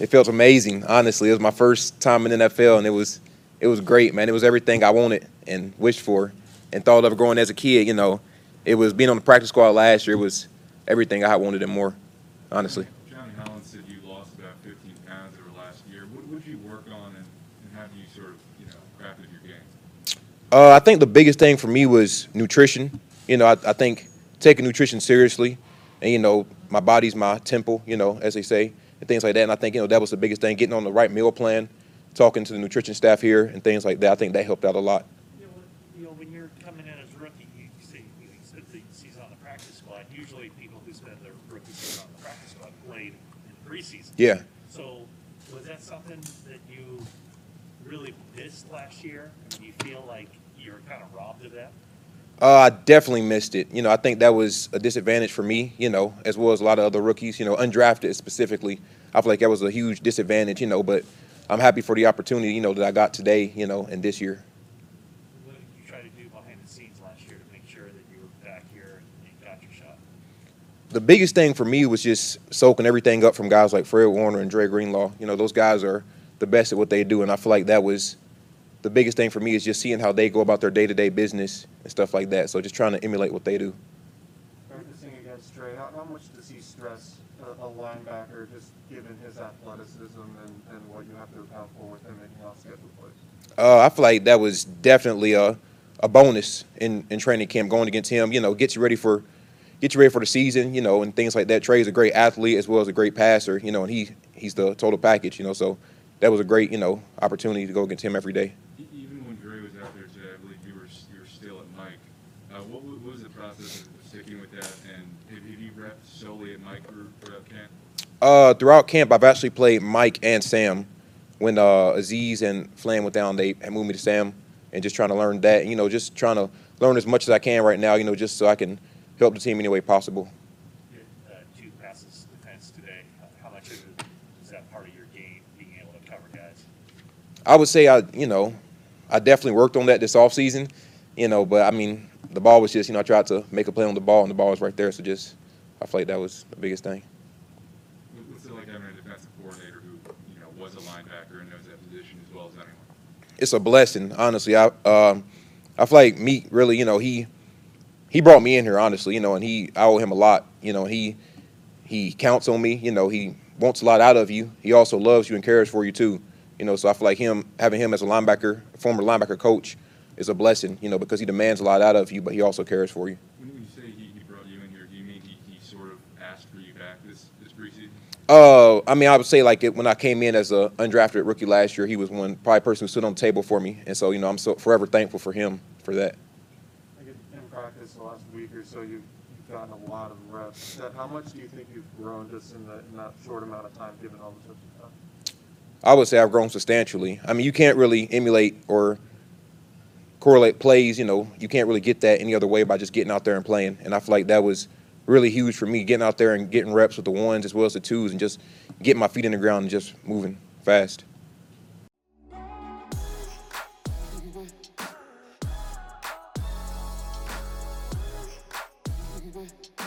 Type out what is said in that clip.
it felt amazing. Honestly, it was my first time in the NFL, and it was it was great, man. It was everything I wanted and wished for, and thought of growing as a kid. You know, it was being on the practice squad last year. It was everything I wanted and more. Honestly. Johnny Holland said you lost about 15 pounds over last year. What would you work on, and, and how do you sort of, you know, crafted your game? Uh, I think the biggest thing for me was nutrition. You know, I, I think taking nutrition seriously, and you know, my body's my temple. You know, as they say, and things like that. And I think you know that was the biggest thing, getting on the right meal plan, talking to the nutrition staff here, and things like that. I think that helped out a lot. You know, when- you know, when you're coming in as a rookie, you say, you know, you the season on the practice squad. Usually people who spend their rookie season on the practice squad played in preseason. Yeah. So was that something that you really missed last year? I mean, you feel like you were kind of robbed of that? Uh, I definitely missed it. You know, I think that was a disadvantage for me, you know, as well as a lot of other rookies, you know, undrafted specifically. I feel like that was a huge disadvantage, you know, but I'm happy for the opportunity, you know, that I got today, you know, and this year. What did you try to do behind the scenes last year to make sure that you were back here and you got your shot? The biggest thing for me was just soaking everything up from guys like Fred Warner and Dre Greenlaw. You know, those guys are the best at what they do, and I feel like that was the biggest thing for me is just seeing how they go about their day-to-day business and stuff like that. So just trying to emulate what they do. Practicing against Trey, how, how much does he stress a, a linebacker just given his athleticism and, and what you have to account for with him making off schedule plays? Uh, I feel like that was definitely a, a bonus in, in training camp going against him. You know, gets you ready for get you ready for the season. You know, and things like that. Trey's a great athlete as well as a great passer. You know, and he he's the total package. You know, so that was a great you know opportunity to go against him every day. E- Even when Dre was out there today, I believe you were still at Mike. Uh, what, what was the process of sticking with that? And have, have you repped solely at Mike through- throughout camp? Uh, throughout camp, I've actually played Mike and Sam. When uh, Azeez and Flan went down, they had moved me to Sam, and just trying to learn that. You know, just trying to learn as much as I can right now. You know, just so I can help the team any way possible. You uh, two passes defense today. How- How much is it is that part of your game, being able to cover guys? I would say I, you know, I definitely worked on that this offseason, you know, but I mean, the ball was just, you know, I tried to make a play on the ball and the ball was right there. So just, I feel like that was the biggest thing. What's it like having a defensive coordinator who you know was a linebacker and knows that position as well as anyone? It's a blessing, honestly. I, um, I feel like me really, you know, he, he brought me in here, honestly, you know, and he, I owe him a lot, you know, he, he counts on me, you know, he wants a lot out of you. He also loves you and cares for you too, you know, so I feel like him, having him as a linebacker, former linebacker coach is a blessing, you know, because he demands a lot out of you, but he also cares for you. When when you say he, he brought you in here, do you mean he, he sort of asked for you back this, this preseason? Uh, I mean, I would say like it, when I came in as a undrafted rookie last year, he was one probably person who stood on the table for me, and so you know I'm so forever thankful for him for that. Like in, in practice the last week or so, you've, you've gotten a lot of reps. That, how much do you think you've grown just in, the, in that short amount of time, given all the reps you've done? I would say I've grown substantially. I mean, you can't really emulate or correlate plays, you know, you can't really get that any other way by just getting out there and playing. And I feel like that was really huge for me, getting out there and getting reps with the ones as well as the twos and just getting my feet in the ground and just moving fast. Mm-hmm.